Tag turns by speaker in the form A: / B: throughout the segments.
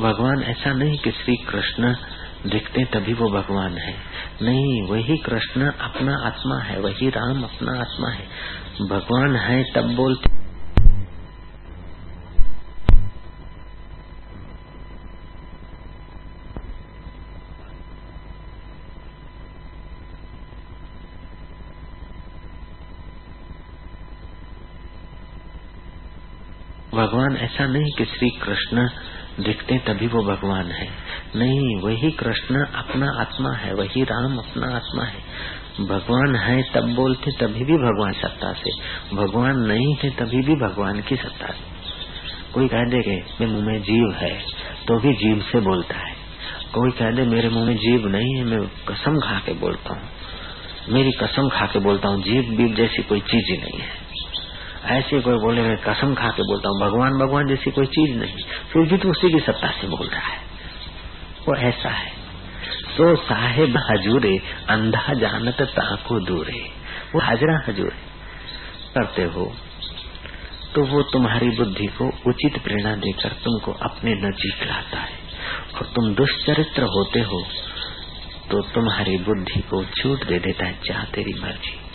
A: भगवान ऐसा नहीं कि श्री कृष्ण दिखते तभी वो भगवान है। नहीं, वही कृष्ण अपना आत्मा है, वही राम अपना आत्मा है। भगवान है तब बोलते। भगवान ऐसा नहीं कि श्री कृष्ण दिखते तभी वो भगवान है। नहीं, वही कृष्ण अपना आत्मा है, वही राम अपना आत्मा है। भगवान है तब बोलते तभी भी भगवान सत्ता से। भगवान नहीं थे तभी भी भगवान की सत्ता से। कोई कह दे मेरे मुँह में जीव है तो भी जीव से बोलता है। कोई कह दे, मेरे मुँह में जीव नहीं है, मैं कसम खा के बोलता हूँ। मेरी कसम खा के बोलता हूँ जीव बीव जैसी कोई चीज़ ही नहीं है। ऐसे कोई बोले, मैं कसम खा के बोलता हूँ, भगवान भगवान जैसी कोई चीज़ नहीं। फिर भी तो उसी की सत्ता से बोल रहा है। वो ऐसा है। तो साहेब हजूरे, अंधा जानत ताको दूरे। वो हाजरा हजूरे। करते हो तो वो तुम्हारी बुद्धि को उचित प्रेरणा देकर तुमको अपने नजीक लाता है। और तुम दुष्चरित्र होते हो तो तुम्हारी बुद्धि को छूट दे देता है चाह तेरी मर्ज़ी।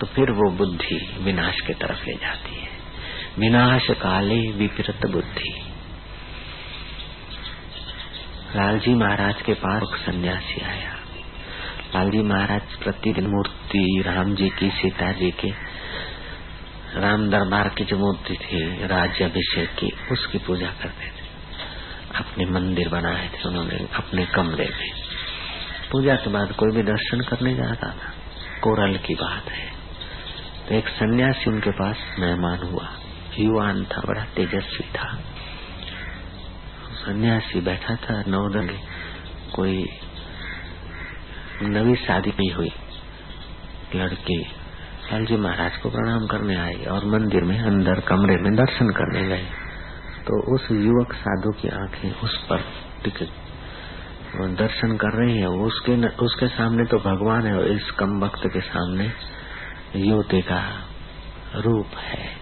A: तो फिर वो बुद्धि विनाश के तरफ़ ले जाती है। विनाश काले विपरीत बुद्धि। लालजी महाराज के पास सन्यासी आया। लालजी महाराज प्रतिदिन मूर्ति, राम जी की, सीता जी की, राम दरबार की जो मूर्ति थी राज्य अभिषेक की, उसकी पूजा करते थे। अपने मंदिर बनाए थे उन्होंने, अपने कमरे में। पूजा के बाद कोई भी दर्शन करने जाता था। कोरल की बात है। तो एक सन्यासी उनके पास मेहमान हुआ। युवान था बड़ा तेजस्वी था। सन्यासी बैठा था नवोदय कोई नवी शादी नहीं हुई। लड़की लाल जी महाराज को प्रणाम करने आई और मंदिर में अंदर कमरे में दर्शन करने गए तो उस युवक साधु की आँखें उस पर टिक दर्शन कर रही है। उसके न, उसके सामने तो भगवान है और इस कम वक्त के सामने युवती का रूप है।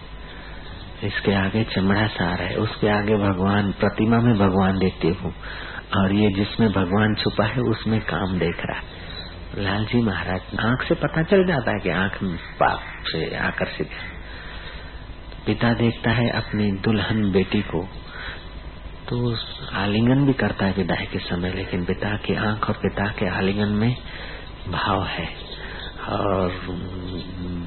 A: इसके आगे चमड़ा सार है। उसके आगे भगवान, प्रतिमा में भगवान देखती हूँ। और ये जिसमें भगवान छुपा है, उसमें काम देख रहा है। लालजी महाराज, आँख से पता चल जाता है कि आँख पाप से आकर्षित है। पिता देखता है अपनी दुल्हन बेटी को तो आलिंगन भी करता है विदाई के समय, लेकिन पिता की आँख और पिता के आलिंगन में भाव है। और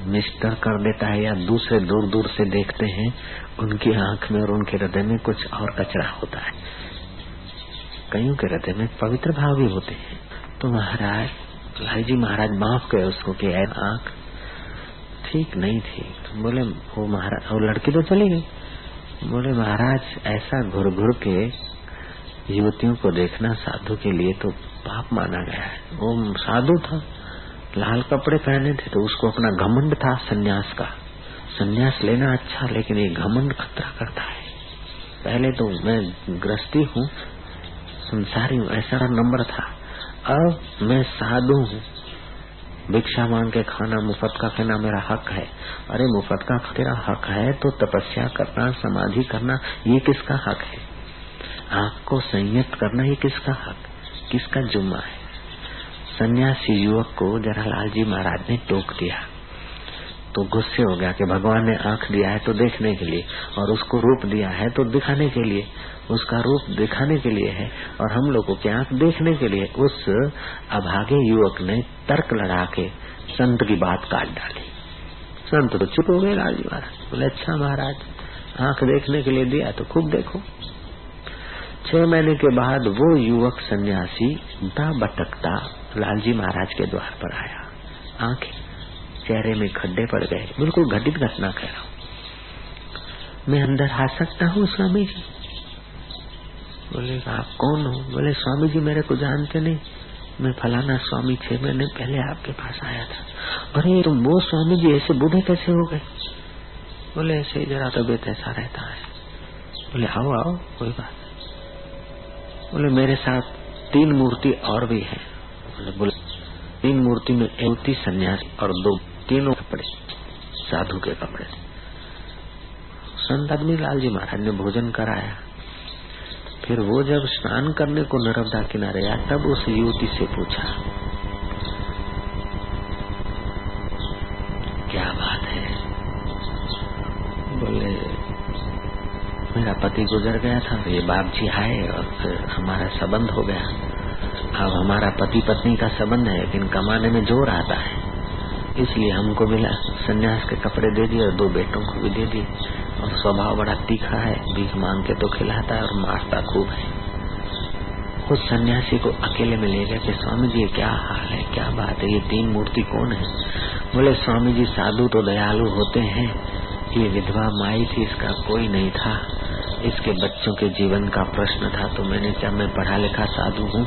A: मिस्टर कर देता है या दूसरे दूर दूर से देखते हैं, उनकी आँख में और उनके हृदय में कुछ और कचरा होता है। कईयों के हृदय में पवित्र भाव भी होते हैं। तो महाराज लाल जी महाराज माफ़ गए उसको कि आँख ठीक नहीं थी। तो बोले वो महाराज वो लड़की तो चली गई। बोले, महाराज, ऐसा घुर घुर के युवतियों को देखना साधु के लिए तो पाप माना गया है। वो साधु था। लाल कपड़े पहने थे तो उसको अपना घमंड था सन्यास का। सन्यास लेना अच्छा लेकिन ये घमंड खतरा करता है। पहले तो मैं ग्रस्ती हूँ, संसारी हूँ, ऐसा नंबर था। अब मैं साधु हूँ। भिक्षा मांग के खाना, मुफ़्त का खाना मेरा हक है। अरे, मुफ़्त का तेरा हक है तो तपस्या करना, समाधि करना, ये किसका हक है? आपको संयत करना, ये किसका हक? किसका जुम्मा है? सन्यासी युवक को जरा लालजी महाराज ने टोक दिया। तो गुस्से हो गया कि भगवान ने आँख दिया है तो देखने के लिए और उसको रूप दिया है तो दिखाने के लिए। उसका रूप दिखाने के लिए है और हम लोगों की आँख देखने के लिए उस अभागे युवक ने तर्क लड़ा के संत की बात काट डाली। संत तो चुप हो गए लालजी महाराज। बोले अच्छा महाराज, आँख देखने के लिए दिया तो खूब देखो। छह महीने के बाद वो युवक सन्यासी भटकता लालजी महाराज के द्वार पर आया। आँखें चेहरे में खड्डे पड़ गए। बिल्कुल घटित घटना कह रहा हूँ। मैं अंदर आ सकता हूँ, स्वामी जी? बोले, आप कौन हो? बोले, स्वामी जी मेरे को जानते नहीं। मैं फलाना स्वामी छह महीने पहले आपके पास आया था। अरे, तुम वो स्वामी जी, ऐसे बूढ़े कैसे हो गए? बोले, ऐसे जरा तबियत ऐसा रहता है। बोले, आओ आओ, कोई बात बोले, मेरे साथ तीन मूर्ति और भी है। बोले तीन मूर्ति में एक सन्यास और दो तीनों कपड़े, साधु के कपड़े। संत आदमी लाल जी महाराज ने भोजन कराया। फिर वो जब स्नान करने को नर्मदा किनारे आया, तब उस युवती से पूछा, क्या बात है? बोले, मेरा पति गुजर गया था, ये बाप जी आए और फिर हमारा संबंध हो गया। अब हमारा पति पत्नी का संबंध है, लेकिन कमाने में ज़ोर आता है। इसलिए हमको मिला, सन्यास के कपड़े दे दिए और दो बेटों को भी दे दिए। और स्वभाव बड़ा तीखा है भीख मांग के तो खिलाता है और मारता खूब है। उस सन्यासी को अकेले में ले गए स्वामी जी क्या हाल है? क्या बात है? ये तीन मूर्ति कौन है? बोले स्वामी जी साधु तो दयालु होते हैं। ये विधवा माई थी, इसका कोई नहीं था। इसके बच्चों के जीवन का प्रश्न था तो मैंने क्या मैं पढ़ा लिखा साधु हूँ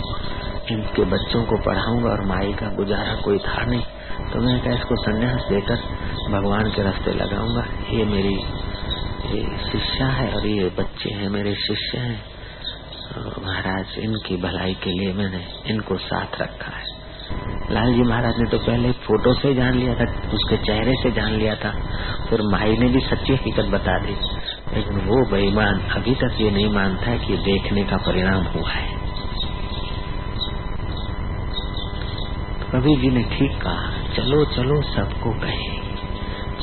A: इनके बच्चों को पढ़ाऊँगा और माई का गुजारा कोई था नहीं तो मैं क्या इसको संन्यास देकर भगवान के रास्ते लगाऊँगा? ये मेरी, ये शिष्या है और ये बच्चे हैं, मेरे शिष्य हैं। महाराज, इनकी भलाई के लिए मैंने इनको साथ रखा है। लाल जी महाराज ने तो पहले फ़ोटो से जान लिया था, उसके चेहरे से जान लिया था, फिर माई ने भी सच्ची हकीकत बता दी। लेकिन वो बेईमान अभी तक ये नहीं मानता है कि देखने का परिणाम हुआ है। कबीर जी ने ठीक कहा, चलो चलो, सबको कहे।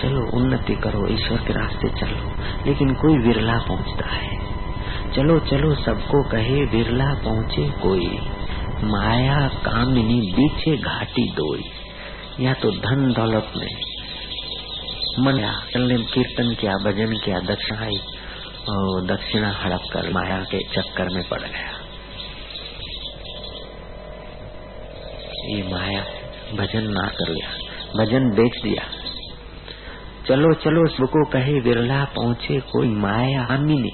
A: चलो, उन्नति करो, ईश्वर के रास्ते चलो। लेकिन कोई विरला पहुँचता है। चलो चलो, सबको कहे विरला पहुँचे कोई। माया कामिनी बीचे घाटी दोई। या तो धन दौलत में मन चलने, कीर्तन किया, भजन किया, दक्षिणाई दक्षिणा हड़प कर माया के चक्कर में पड़ गया। ये माया, भजन ना कर लिया, भजन बेच दिया। चलो चलो सबको कहे, बिरला पहुँचे, कोई माया आमिनी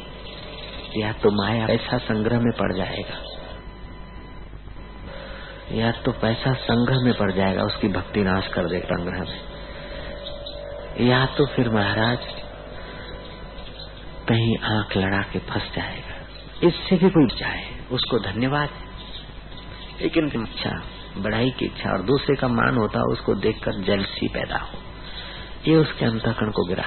A: या तो माया ऐसा संग्रह में पड़ जाएगा। या तो पैसा संग्रह में पड़ जाएगा, उसकी भक्ति नाश कर दे संग्रह में। या तो फिर महाराज, कहीं आँख लड़ा के फंस जाएगा। इससे भी कोई चाहे उसको धन्यवाद। लेकिन इच्छा बढ़ाई की इच्छा और दूसरे का मान होता है, उसको देखकर जलसी पैदा हो। ये उसके अंतकरण को गिरा।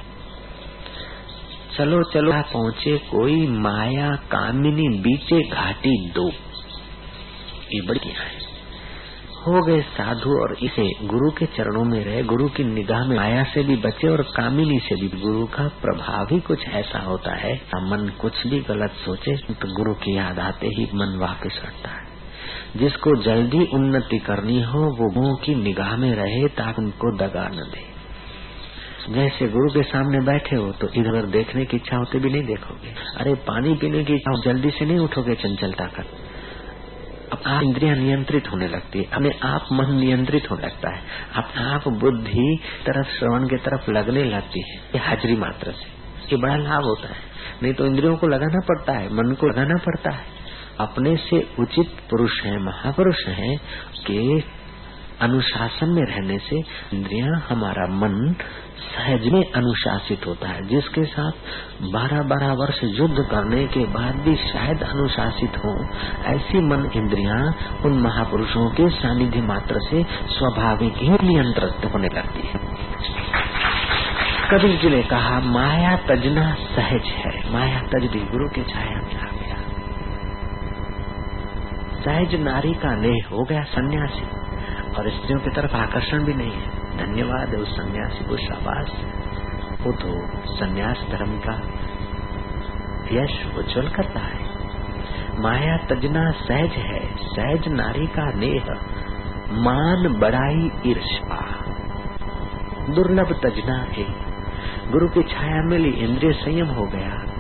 A: चलो चलो पहुँचे कोई माया कामिनी बीचे घाटी दो। ये बड़ी है। हो गए साधु और इसे गुरु के चरणों में रहे, गुरु की निगाह में माया से भी बचे और कामिनी से भी। गुरु का प्रभाव ही कुछ ऐसा होता है मन कुछ भी गलत सोचे तो गुरु की याद आते ही मन वापस हटता है। जिसको जल्दी उन्नति करनी हो, वो गुरु की निगाह में रहे ताकि उनको दगा न दे। जैसे गुरु के सामने बैठे हो तो इधर उधर देखने की इच्छा होती भी नहीं देखोगे। अरे, पानी पीने की इच्छा जल्दी से नहीं उठोगे चंचलता कर आप इंद्रिया नियंत्रित होने लगती है। अपने आप मन नियंत्रित होने लगता है। अपने आप बुद्धि तरफ़, श्रवण की तरफ़ लगने लगती है। ये हाजरी मात्र से। ये बड़ा लाभ होता है। नहीं तो इंद्रियों को लगाना पड़ता है, मन को लगाना पड़ता है। अपने से उचित पुरुष है, महापुरुष है के अनुशासन में रहने से इंद्रिया हमारा मन सहज में अनुशासित होता है। जिसके साथ बारह बारह वर्ष युद्ध करने के बाद भी शायद अनुशासित हो, ऐसी मन इंद्रियाँ उन महापुरुषों के सानिध्य मात्र से स्वाभाविक ही नियंत्रित होने लगती है। कबीर जी ने कहा, माया तजना सहज है। माया तज भी गुरु के छाया सहज नारी का नेह हो गया सन्यासी। और स्त्रियों की तरफ़ आकर्षण भी नहीं है। धन्यवाद उस सन्यासी को शाबाश। वो तो सन्यास धर्म का यश उज्जवल करता है। माया तजना सहज है, सहज नारी का नेह मान बड़ाई ईर्षा दुर्लभ तजना है गुरु की छाया मिली इंद्रिय संयम हो गया।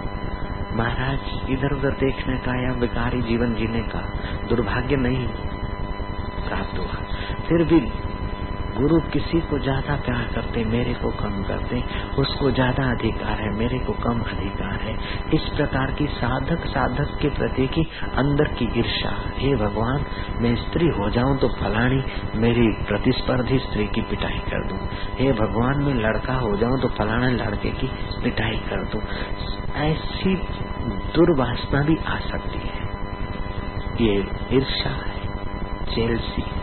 A: महाराज इधर उधर देखने का या विकारी जीवन जीने का दुर्भाग्य नहीं प्राप्त हुआ। फिर भी गुरु किसी को ज़्यादा प्यार करते, मेरे को कम करते, उसको ज़्यादा अधिकार है, मेरे को कम अधिकार है। इस प्रकार की साधक साधक के प्रति की अंदर की ईर्षा हे भगवान, मैं स्त्री हो जाऊँ तो फलानी मेरी प्रतिस्पर्धी स्त्री की पिटाई कर दूँ। हे भगवान, मैं लड़का हो जाऊँ तो फलाना लड़के की पिटाई कर दूँ। ऐसी दुर्वासना भी आ सकती है। ये ईर्षा है, जेलसी।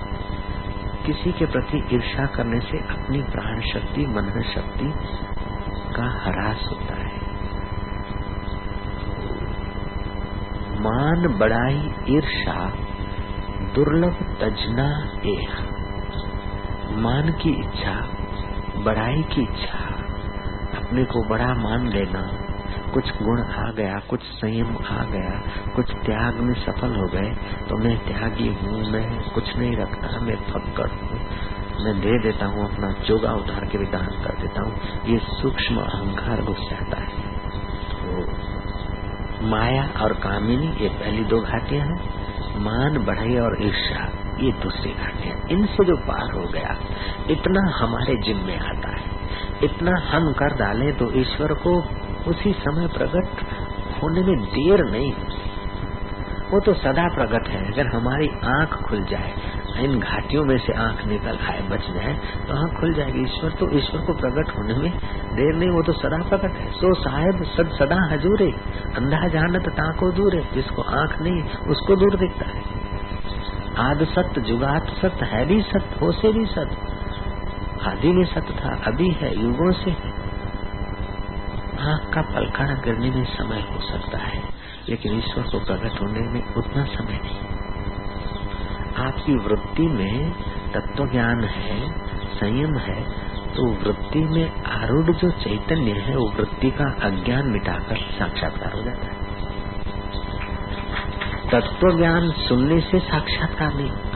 A: किसी के प्रति ईर्षा करने से अपनी प्राण शक्ति मन शक्ति का ह्रास होता है। मान बड़ाई ईर्षा दुर्लभ तजना, एह। मान की इच्छा, बड़ाई की इच्छा। अपने को बड़ा मान लेना कुछ गुण आ गया, कुछ संयम आ गया, कुछ त्याग में सफल हो गए तो मैं त्यागी हूँ, मैं कुछ नहीं रखता, मैं फक्कड़ हूँ। मैं दे देता हूँ, अपना चोगा उतार के भी दान कर देता हूँ। ये सूक्ष्म अहंकार घुस जाता है। तो माया और कामिनी, ये पहली दो घाटियाँ हैं। मान, बढ़ाई और ईर्षा ये दूसरी घाटियाँ इनसे जो पार हो गया, इतना हमारे जिम में आता है। इतना हम कर डाले तो ईश्वर को उसी समय प्रकट होने में देर नहीं वो तो सदा प्रकट है। अगर हमारी आँख खुल जाए, इन घाटियों में से आँख निकल आए, बच जाए तो आँख खुल जाएगी। ईश्वर तो ईश्वर को प्रकट होने में देर नहीं, वो तो सदा प्रकट है। सो साहेब सद सदा हजूरे, अंधा जानत ताको दूर है जिसको आँख नहीं, उसको दूर दिखता है। आद सत्य जुगात सत्य है भी सत्य हो से भी सत्य आदि में सत्य था, अभी है, युगों से है। आँख का पलखाना करने में समय हो सकता है, लेकिन ईश्वर को प्रकट होने में उतना समय नहीं। आपकी वृत्ति में तत्व ज्ञान है, संयम है तो वृत्ति में आरूढ़ जो चैतन्य है, वो वृत्ति का अज्ञान मिटाकर साक्षात्कार हो जाता है। तत्व ज्ञान सुनने से साक्षात्कार नहीं।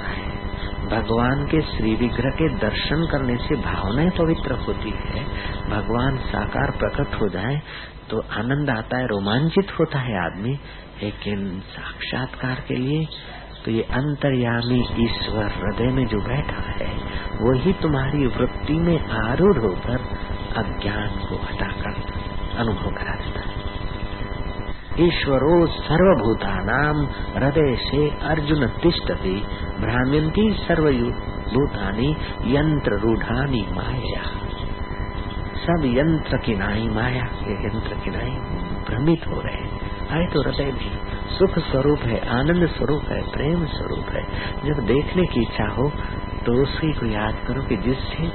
A: भगवान के श्री विग्रह के दर्शन करने से भावनाएँ पवित्र होती है, भगवान साकार प्रकट हो जाए तो आनंद आता है, रोमांचित होता है आदमी। लेकिन साक्षात्कार के लिए तो ये अंतर्यामी ईश्वर हृदय में जो बैठा है, वही तुम्हारी वृत्ति में आरूढ़ होकर अज्ञान को हटाकर अनुभव करा देता है। ईश्वरो सर्वभूतानाम हृदय से अर्जुन तिष्ठति भ्राम्यंती सर्वभूतानि यंत्र रूढ़ानी माया। सब यंत्र की नाई माया के यंत्र की नाई भ्रमित हो रहे आए तो हृदय भी सुख स्वरूप है, आनंद स्वरूप है, प्रेम स्वरूप है। जब देखने की इच्छा हो तो उसी को याद करो कि जिससे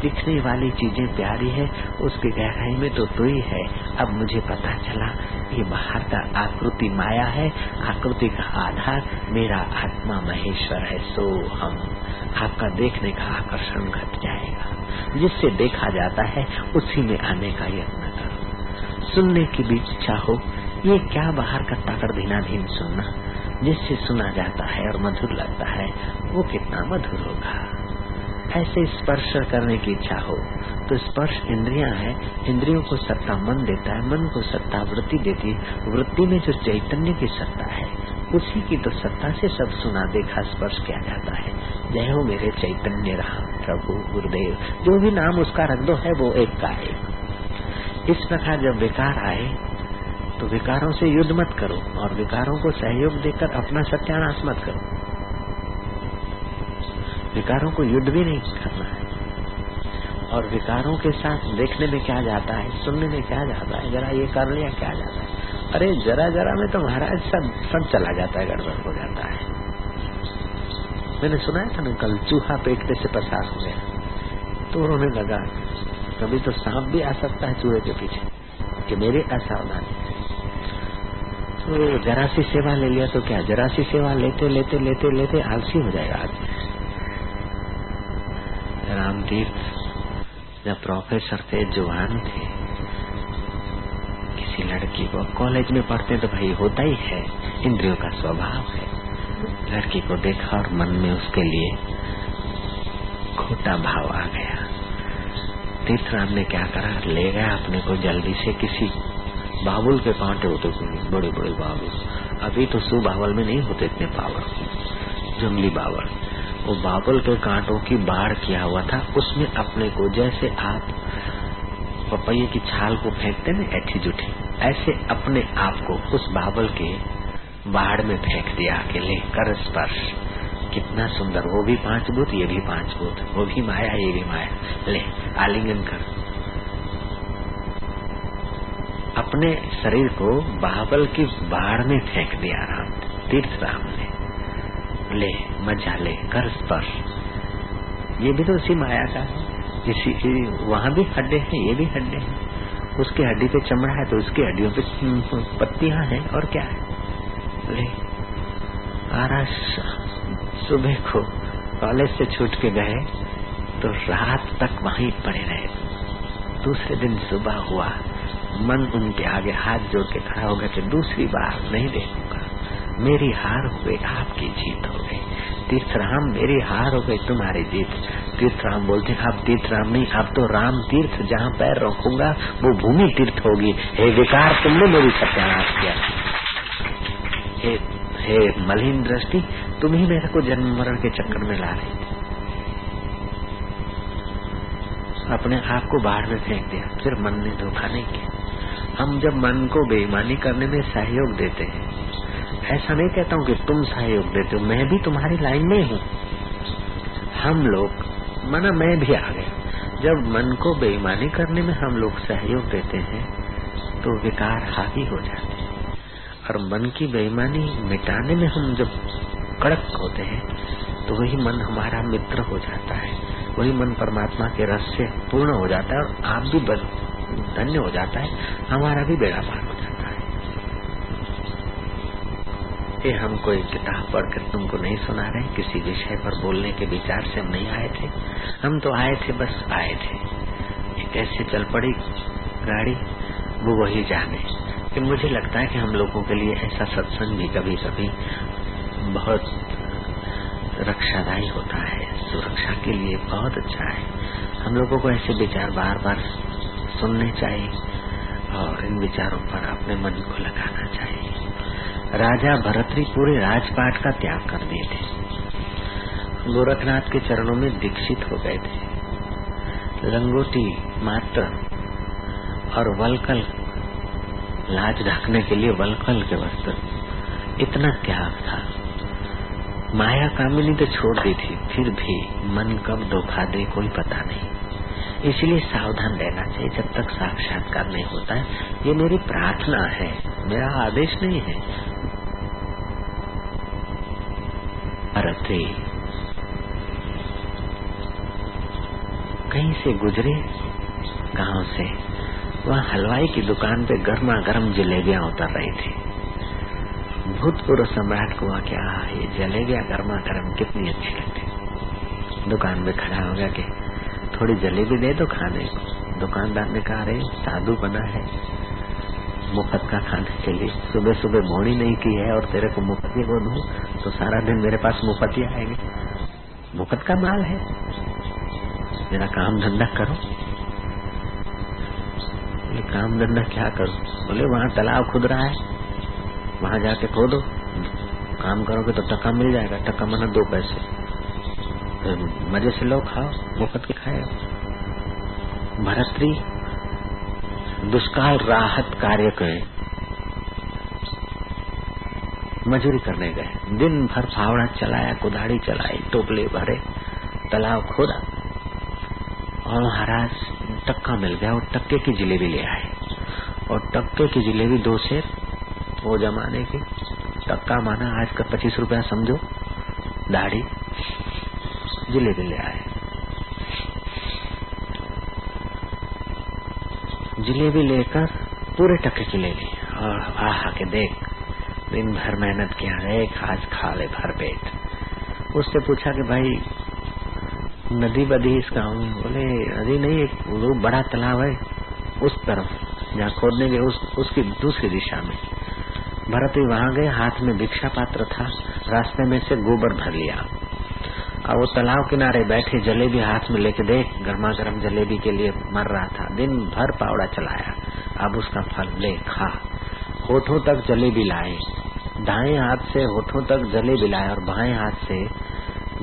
A: दिखने वाली चीज़ें प्यारी है, उसकी गहराई में तो तू ही है। अब मुझे पता चला ये बाहर का आकृति माया है, आकृति का आधार मेरा आत्मा महेश्वर है सो हम आपका देखने का आकर्षण घट जाएगा। जिससे देखा जाता है, उसी में आने का यत्न करो। सुनने की भी इच्छा हो, ये क्या बाहर का ताकड़ धीना धीन सुनना? जिससे सुना जाता है और मधुर लगता है, वो कितना मधुर होगा। ऐसे स्पर्श करने की इच्छा हो तो स्पर्श इंद्रियाँ है, इंद्रियों को सत्ता मन देता है, मन को सत्ता वृत्ति देती है। वृत्ति में जो चैतन्य की सत्ता है, उसी की तो सत्ता से सब सुना देखा स्पर्श किया जाता है। जय हो मेरे चैतन्य राम प्रभु गुरुदेव। जो भी नाम उसका रख दो है, वो एक का एक। इस प्रकार जब विकार आए तो विकारों से युद्ध मत करो और विकारों को सहयोग देकर अपना सत्यानाश मत करो। विकारों को युद्ध भी नहीं करना है। और विकारों के साथ देखने में क्या जाता है, सुनने में क्या जाता है, जरा ये कर लिया, क्या जाता है? अरे जरा जरा में तो महाराज सब सब चला जाता है, गड़बड़ हो जाता है। मैंने सुना था ना, कल चूहा पेटने से पसार हो गया। तो उन्होंने लगा, कभी तो सांप भी आ सकता है चूहे के पीछे, कि मेरे असावधानी तो जरा सी सेवा ले लिया तो क्या? जरा सी सेवा लेते लेते लेते लेते आलसी हो जाएगा आदमी। राम तीर्थ जब प्रोफेसर थे, जवान थे। किसी लड़की को कॉलेज में पढ़ते तो भाई होता ही है, इंद्रियों का स्वभाव है। लड़की को देखा और मन में उसके लिए खोटा भाव आ गया। तीर्थ राम ने क्या करा? ले गया अपने को जल्दी से किसी बाबुल के कांटे होते बड़े बड़े बाबुल। अभी तो सु बावल में नहीं होते इतने पावर जंगली बावल। वो बाबुल के कांटों की बाढ़ किया हुआ था, उसमें अपने को जैसे आप पपैये की छाल को फेंकते ना, ऐठी जुठी, ऐसे अपने आप को उस बाबल के बाढ़ में फेंक दिया अकेले कर स्पर्श। कितना सुंदर, वो भी पाँच भूत, ये भी पाँच भूत, वो भी माया, ये भी माया। ले, आलिंगन कर। अपने शरीर को बाबल की बाढ़ में फेंक दिया राम, तीर्थ राम ने। ले, मज़ा ले कर स्पर्श ये भी तो उसी माया का है। इसी वहाँ भी हड्डे हैं, ये भी हड्डे हैं। उसके हड्डी पे चमड़ा है तो उसकी हड्डियों पे पत्तियाँ हैं, और क्या है? ले सुबह को कॉलेज से छूट के गए तो रात तक वहीं पड़े रहे। दूसरे दिन सुबह हुआ, मन उनके आगे हाथ जोड़ के खड़ा हो गया कि दूसरी बार नहीं देखूँगा। मेरी हार हुए आपकी जीत हो। गई तीर्थराम, मेरी हार हो गई तुम्हारी जीत तीर्थराम बोलते आप तीर्थराम नहीं आप तो राम तीर्थ जहाँ पैर रखूँगा, वो भूमि तीर्थ होगी। हे विकार, तुमने मेरी सत्यानाश किया। हे हे मलिन दृष्टि तुम ही मेरे को जन्म मरण के चक्कर में ला रही थी। अपने आप को बाहर में फेंक दिया, फिर मन ने धोखा नहीं किया। हम जब मन को बेईमानी करने में सहयोग देते हैं ऐसा नहीं कहता हूँ कि तुम सहयोग देते हो, मैं भी तुम्हारी लाइन में हूँ। हम लोग, मना मैं भी आ गया। जब मन को बेईमानी करने में हम लोग सहयोग देते हैं तो विकार हावी हो जाते हैं। और मन की बेईमानी मिटाने में हम जब कड़क होते हैं तो वही मन हमारा मित्र हो जाता है। वही मन परमात्मा के रस से पूर्ण हो जाता है और आप भी धन्य हो जाता है, हमारा भी बेड़ा पार हो जाता है। ये हम कोई किताब पढ़कर तुमको नहीं सुना रहे, किसी विषय पर बोलने के विचार से हम नहीं आए थे। हम तो आए थे, बस आए थे। कैसे चल पड़ी गाड़ी, वो वही जाने। कि मुझे लगता है कि हम लोगों के लिए ऐसा सत्संग भी कभी कभी बहुत रक्षादायी होता है, सुरक्षा के लिए बहुत अच्छा है। हम लोगों को ऐसे विचार बार बार सुनने चाहिए और इन विचारों पर अपने मन को लगाना चाहिए। राजा भरतरी पूरे राजपाट का त्याग कर दिए थे। गोरखनाथ के चरणों में दीक्षित हो गए थे। लंगोटी, मात्र और वलकल, लाज ढकने के लिए वलकल के वस्त्र। इतना त्याग था। माया कामिनी तो छोड़ दी थी, फिर भी मन कब धोखा दे कोई पता नहीं। इसलिए सावधान रहना चाहिए, जब तक साक्षात्कार नहीं होता है। ये मेरी प्रार्थना है, मेरा आदेश नहीं है। थे कहीं से गुजरे गाँव से? वहाँ हलवाई की दुकान पे गर्मा गर्म जलेबियाँ उतर रही थी। भूतपूर्व सम्राट को वहाँ क्या, ये जलेबियाँ गर्मा गर्म कितनी अच्छी लगती। दुकान में खड़ा हो गया कि, थोड़ी जलेबी दे दो खाने को। दुकानदार ने कहा रहे साधु बना है। मुफ़्त का खाने के लिए सुबह सुबह मोड़ी नहीं की है और तेरे को मुफ़्त को दू तो सारा दिन मेरे पास मुफत ही आएँगे मुफत का माल है। मेरा काम धंधा करो। बोले काम धंधा क्या करो? बोले, वहाँ तालाब खुद रहा है। वहाँ जाके खोदो काम करोगे तो टक्का मिल जाएगा। टक्का मना दो पैसे। तो मज़े से लो, खाओ। मुफ़्त के खाए। भरतरी, दुष्काल राहत कार्य के मजूरी करने गए। दिन भर फावड़ा चलाया, कुदाड़ी चलाई, टोपले भरे तालाब खोदा। और महाराज, टक्का मिल गया और टक्के की जिलेबी ले आए। और टक्के की जिलेबी दो शेर, वो जमाने की। टक्का माना, आज का पच्चीस रुपया समझो। दाढ़ी, जिलेबी ले आए। जिलेबी लेकर पूरे टक्के की ले ली। और आह के देख दिन भर मेहनत किया एक आज खा ले भर पेट। उससे पूछा कि भाई नदी बदी इस गाँव में? बोले नदी नहीं एक वो बड़ा तालाब है उस तरफ़ जहाँ खोदने गए उस, उसकी दूसरी दिशा में। भरत भी वहाँ गए हाथ में भिक्षा पात्र था रास्ते में से गोबर भर लिया। और वो तालाब किनारे बैठे जलेबी हाथ में लेके देख गर्मा गर्म जलेबी के लिए मर रहा था। दिन भर पावड़ा चलाया अब उसका फल ले खा। होठों तक जलेबी लाए। दाएँ हाथ से होठों तक जलेबी लाए और बाएँ हाथ से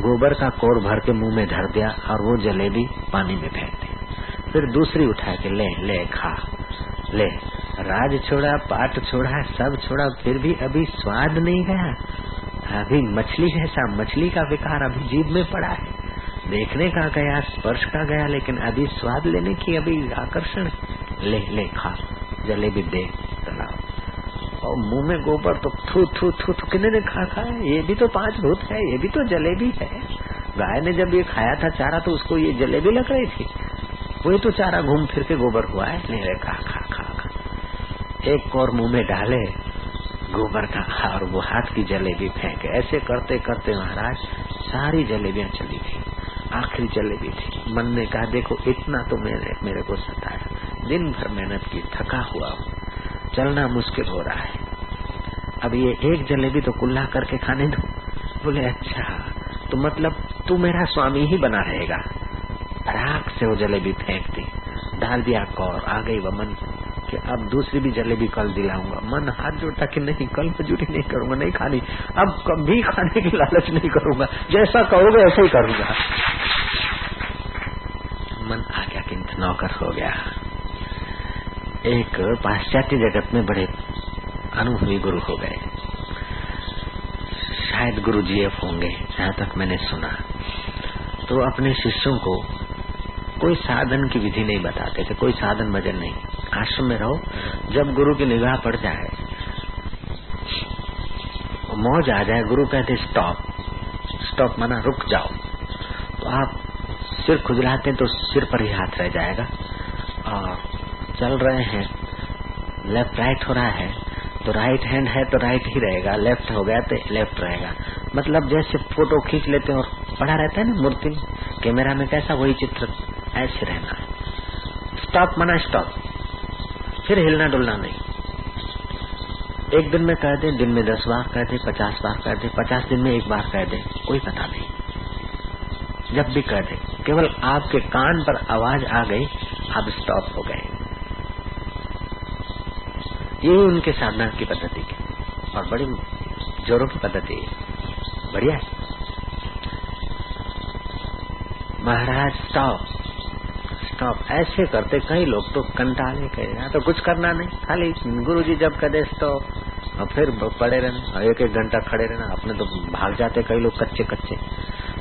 A: गोबर का कोर भर के मुँह में धर दिया और वो जलेबी पानी में फेंक दी फिर दूसरी उठा के, ले ले, खा। ले, राज छोड़ा, पाट छोड़ा, सब छोड़ा, फिर भी अभी स्वाद नहीं गया अभी मछली जैसा मछली का विकार अभी जीव में पड़ा है। देखने का गया, स्पर्श का गया, लेकिन अभी स्वाद लेने की अभी आकर्षण। ले ले, खा। जलेबी दे और मुँह में गोबर तो थू थू थू थू कितने ने खा खा ये भी तो पाँच भूत है, ये भी तो जलेबी है। गाय ने जब ये खाया था चारा तो उसको ये जलेबी लग रही थी। वही तो चारा घूम फिर के गोबर हुआ है। ले खा खा खा खा। एक और मुँह में डाले, गोबर का खा, और वो हाथ की जलेबी फेंके। ऐसे करते करते महाराज, सारी जलेबियाँ चली गई आखिरी जलेबी थी। मन ने कहा, देखो, इतना तो मेरे मेरे को सताया। दिन भर मेहनत की, थका हुआ हूँ। चलना मुश्किल हो रहा है। अब ये एक जलेबी तो कुल्ला करके खाने दो। बोले अच्छा तो मतलब तू मेरा स्वामी ही बना रहेगा। राख से वो जलेबी फेंक दी। डाल दिया कौर, आ गई वमन कि अब दूसरी भी जलेबी कल दिलाऊँगा। मन हाथ जोड़ता कि नहीं, कल मजूरी नहीं करूँगा, नहीं खानी। अब कभी खाने की लालच नहीं करूँगा। जैसा कहोगे ऐसा ही करूँगा। मन आ गया किंतु नौकर हो गया। एक पाश्चात्य जगत में बड़े अनुभवी गुरु हो गए। शायद गुरु जी एफ़ होंगे, जहाँ तक मैंने सुना। तो अपने शिष्यों को कोई साधन की विधि नहीं बताते थे, कोई साधन भजन नहीं। आश्रम में रहो, जब गुरु की निगाह पड़ जाए, मौज आ जाए, गुरु कहते, स्टॉप स्टॉप माना रुक जाओ। तो आप सिर खुजलाते तो सिर पर ही हाथ रह जाएगा। और चल रहे हैं। लेफ़्ट राइट हो रहा है। तो राइट हैंड है तो राइट ही रहेगा। लेफ़्ट हो गया तो लेफ़्ट रहेगा। मतलब जैसे फ़ोटो खींच लेते हैं और पड़ा रहता है ना मूर्ति। कैमरा में कैसा वही चित्र ऐसे रहना स्टॉप मना स्टॉप फिर हिलना डुलना नहीं। एक दिन में कह दे, दिन में दस बार कह दे, पचास बार कह दे, पचास दिन में एक बार कह दे, कोई पता नहीं। जब भी कह दे, केवल आपके कान पर आवाज़ आ गई, आप स्टॉप हो गए। यही उनके साधना की पद्धति की और बड़ी जोरों की पद्धति है। बढ़िया है। महाराज स्टॉप स्टॉप ऐसे करते कई लोग तो कंटाले कहेगा तो कुछ करना नहीं। खाली गुरु जी जब कदे स्टॉप और फिर पड़े रहना। एक एक घंटा खड़े रहना। अपने तो भाग जाते कई लोग कच्चे कच्चे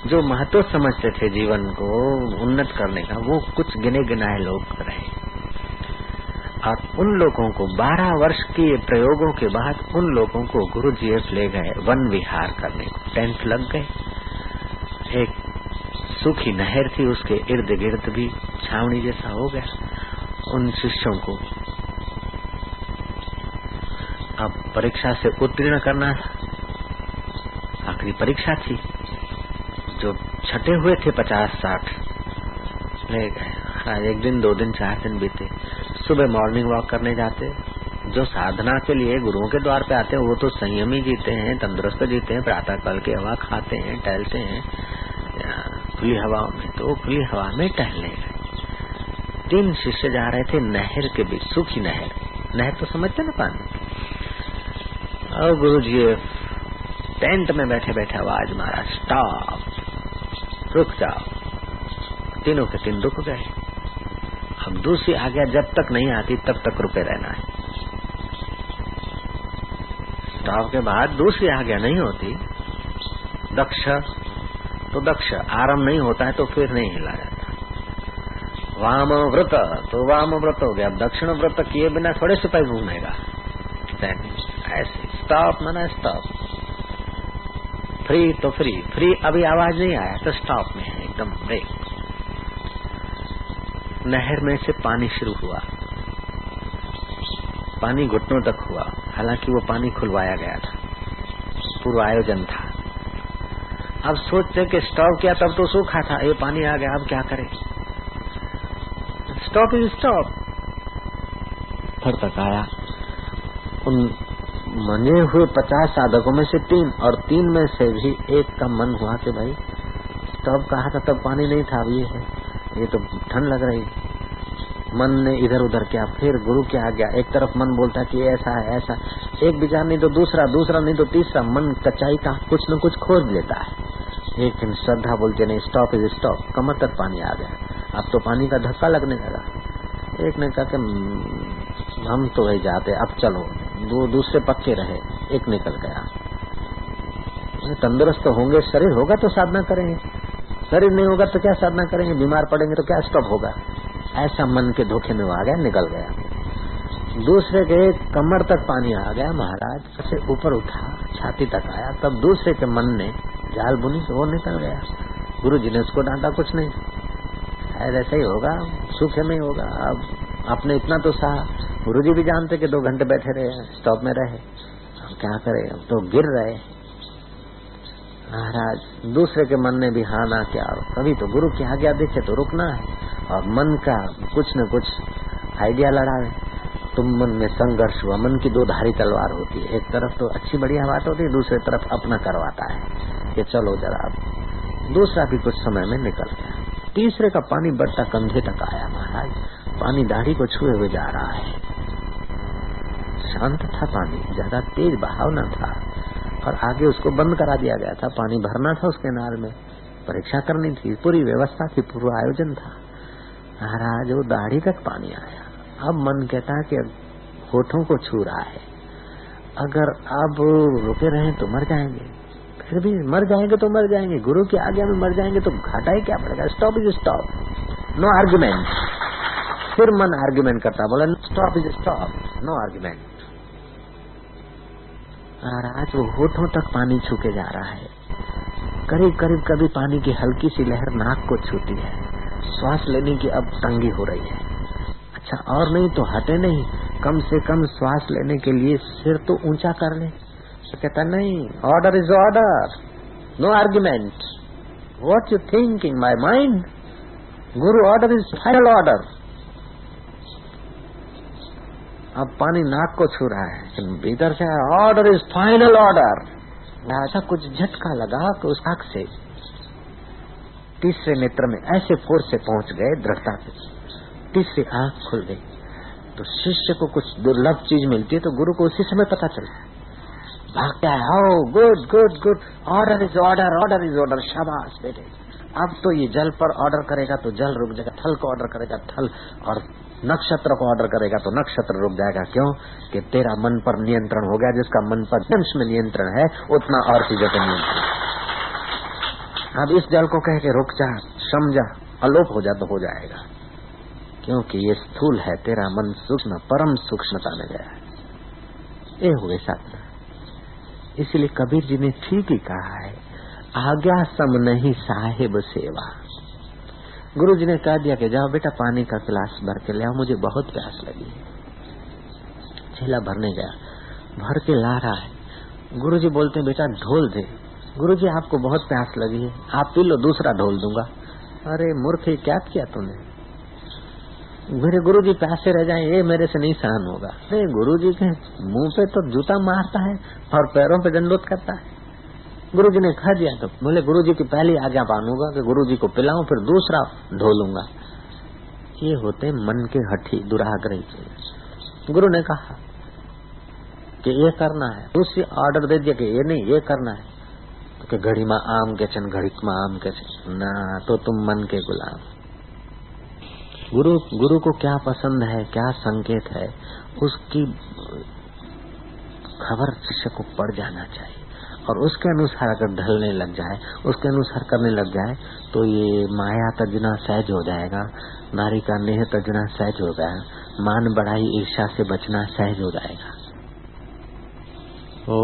A: जो महत्व समझते थे जीवन को उन्नत करने का, वो कुछ गिने गिनाए लोग रहे। और उन लोगों को 12 वर्ष के प्रयोगों के बाद उन लोगों को गुरु जी ले गए वन विहार करने को। टेंट लग गए। एक सूखी नहर थी, उसके इर्द गिर्द भी छावनी जैसा हो गया। उन शिष्यों को अब परीक्षा से उत्तीर्ण करना आखिरी परीक्षा थी। जो छठे हुए थे पचास साठ ले गए। एक दिन, दो दिन, चार दिन बीते। सुबह मॉर्निंग वॉक करने जाते जो साधना के लिए गुरुओं के द्वार पे आते हैं, वो तो संयमी जीते हैं, तंदुरुस्त जीते हैं, प्रातः काल की हवा खाते हैं, टहलते हैं खुली हवाओं में। तो खुली हवा में टहलने गए तीन शिष्य जा रहे थे नहर के बीच, सूखी नहर। नहर तो समझते ना पानी? और गुरु जी टेंट में बैठे बैठे आवाज़ मारा स्टॉप रुक जाओ। तीनों के तीन रुक गए। अब दूसरी आज्ञा जब तक नहीं आती, तब तक रुके रहना है। स्टॉप के बाद दूसरी आज्ञा नहीं होती। दक्ष तो दक्ष आराम नहीं होता है तो फिर नहीं हिला जाता। वाम व्रत तो वाम व्रत हो गया। दक्षिण व्रत किए बिना थोड़े से पैर घूमेगा ऐसे स्टॉप मना स्टॉप फ्री तो फ्री। फ्री अभी आवाज़ नहीं आया तो स्टॉप में है, एकदम ब्रेक। नहर में से पानी शुरू हुआ। पानी घुटनों तक हुआ, हालाँकि वो पानी खुलवाया गया था। पूर्व आयोजन था। अब सोचते कि स्टॉप किया तब तो सूखा था, ये पानी आ गया, अब क्या करें? स्टॉप इज़ स्टॉप फिर तक आया। उन मने हुए पचास साधकों में से तीन, और तीन में से भी एक का मन हुआ कि भाई स्टॉप कहा था तब पानी नहीं था, अब ये है। ये तो ठंड लग रही मन ने इधर उधर किया, फिर गुरु क्या आ गया एक तरफ़ मन बोलता कि ऐसा है, ऐसा एक विचार नहीं तो दूसरा दूसरा नहीं तो तीसरा। मन कचाई का कुछ न कुछ खोज लेता है। एक दिन श्रद्धा बोलते नहीं स्टॉप इज़ स्टॉप कमर तक पानी आ गया। अब तो पानी का धक्का लगने लगा। एक ने कहा कि हम तो वही जाते अब चलो। दो, दूसरे पक्के रहे। एक निकल गया। तंदुरुस्त तो होंगे। शरीर होगा तो साधना करेंगे। शरीर नहीं होगा तो क्या साधना करेंगे? बीमार पड़ेंगे तो क्या स्टॉप होगा? ऐसा मन के धोखे में आ गया निकल गया। दूसरे के कमर तक पानी आ गया, महाराज से ऊपर उठा, छाती तक आया, तब दूसरे के मन ने जाल बुनी, वो निकल गया। गुरु जी ने उसको डांटा, कुछ नहीं। शायद ऐसा ही होगा, सूखे में ही होगा। अब आपने इतना तो सहा। गुरु जी भी जानते कि दो घंटे बैठे रहे स्टॉप में रहे। क्या करे तो गिर रहे। महाराज, दूसरे के मन ने भी हाँ ना, क्या? कभी तो गुरु की आज्ञा देखे तो रुकना है। और मन का कुछ न कुछ आइडिया लड़ावे तुम मन में संघर्ष हुआ। मन की दो धारी तलवार होती है। एक तरफ़ तो अच्छी बढ़िया बात होती है, दूसरी तरफ़ अपना करवाता है कि चलो जरा दूसरा भी कुछ समय में निकल गया तीसरे का पानी बढ़ता कंधे तक आया महाराज। पानी दाढ़ी को छुए हुए जा रहा है। शांत था पानी, ज़्यादा तेज बहाव न था। और आगे उसको बंद करा दिया गया था। पानी भरना था उसके नाल में। परीक्षा करनी थी। पूरी व्यवस्था थी, पूरा आयोजन था। महाराज वो दाढ़ी तक पानी आया। अब मन कहता है कि होठों को छू रहा है। अगर अब रुके रहे तो मर जाएँगे। फिर भी मर जाएँगे तो मर जाएँगे। गुरु की आज्ञा में मर जाएँगे तो घाटा ही क्या पड़ेगा? Stop is stop no argument फिर मन आर्ग्यूमेंट करता बोला stop is stop no argument महाराज, वो होठों तक पानी छूके जा रहा है। करीब करीब कभी पानी की हल्की सी लहर नाक को छूती है। श्वास लेने की अब तंगी हो रही है। अच्छा और नहीं तो हटे नहीं। कम से कम श्वास लेने के लिए सिर तो ऊँचा कर ले। तो कहता, नहीं order is order no argument what you thinking my mind Guru order is final order अब पानी नाक को छू रहा है। भीतर से ऑर्डर इज़ फाइनल ऑर्डर ऐसा कुछ झटका लगा कि उस आँख से तीसरे नेत्र में ऐसे फोर्स से पहुँच गए दृढ़ता से। तीसरी आँख खुल गई। तो शिष्य को कुछ दुर्लभ चीज़ मिलती है तो गुरु को उसी समय पता चलता है भागता है हो good good good order is order order is order शाबाश बेटे। अब तो ये जल पर ऑर्डर करेगा तो जल रुक जाएगा, थल को ऑर्डर करेगा, थल, और नक्षत्र को ऑर्डर करेगा तो नक्षत्र रुक जाएगा। क्यों? कि तेरा मन पर नियंत्रण हो गया, जिसका मन पर में नियंत्रण है, उतना और चीज़ों पर नियंत्रण। अब इस जल को कह के रुक जा, समझा, अलोप हो जा तो हो जाएगा। क्योंकि ये स्थूल है, तेरा मन सूक्ष्म, परम सूक्ष्मता में गया है। ये हुए साधना। इसलिए कबीर जी ने ठीक ही कहा है, आज्ञा सम नहीं साहेब सेवा। गुरु जी ने कह दिया कि जाओ बेटा, पानी का गिलास भर के ले मुझे बहुत प्यास लगी। है भरने गया, भर के ला रहा है। गुरु जी बोलते बेटा, ढोल दे। गुरु जी आपको बहुत प्यास लगी है। आप पी लो, दूसरा ढोल दूँगा। अरे, मूर्ख क्या किया तूने? मेरे गुरु जी प्यासे रह जाए, ये मेरे से नहीं सहन होगा। अरे गुरु जी के मुँह पे तो जूता मारता है और पैरों पे दंडोत करता है। गुरु जी ने खा दिया तो बोले गुरु जी की पहली आज्ञा मानूँगा कि गुरु जी को पिलाऊं, फिर दूसरा ढोलूँगा ये होते मन के हठी, दुराग्रही गुरु ने कहा कि ये करना है दूसरी ऑर्डर दे दिया कि ये नहीं, ये करना है। में आम के चन घड़ी में आम के चन ना तो तुम मन के गुलाम गुरु गुरु को क्या पसंद है क्या संकेत है उसकी खबर शिष्य को पड़ जाना चाहिए और उसके अनुसार अगर ढलने लग जाए, उसके अनुसार करने लग जाए तो ये माया तजना सहज हो जाएगा, नारी का नेह तजना सहज हो जाएगा मान बढ़ाई ईर्षा से बचना सहज हो जाएगा। ओ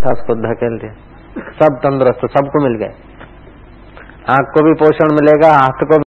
A: था उसको धकेल दिया सब तंदुरुस्त, सबको मिल गए। आँख को भी पोषण मिलेगा हाथ को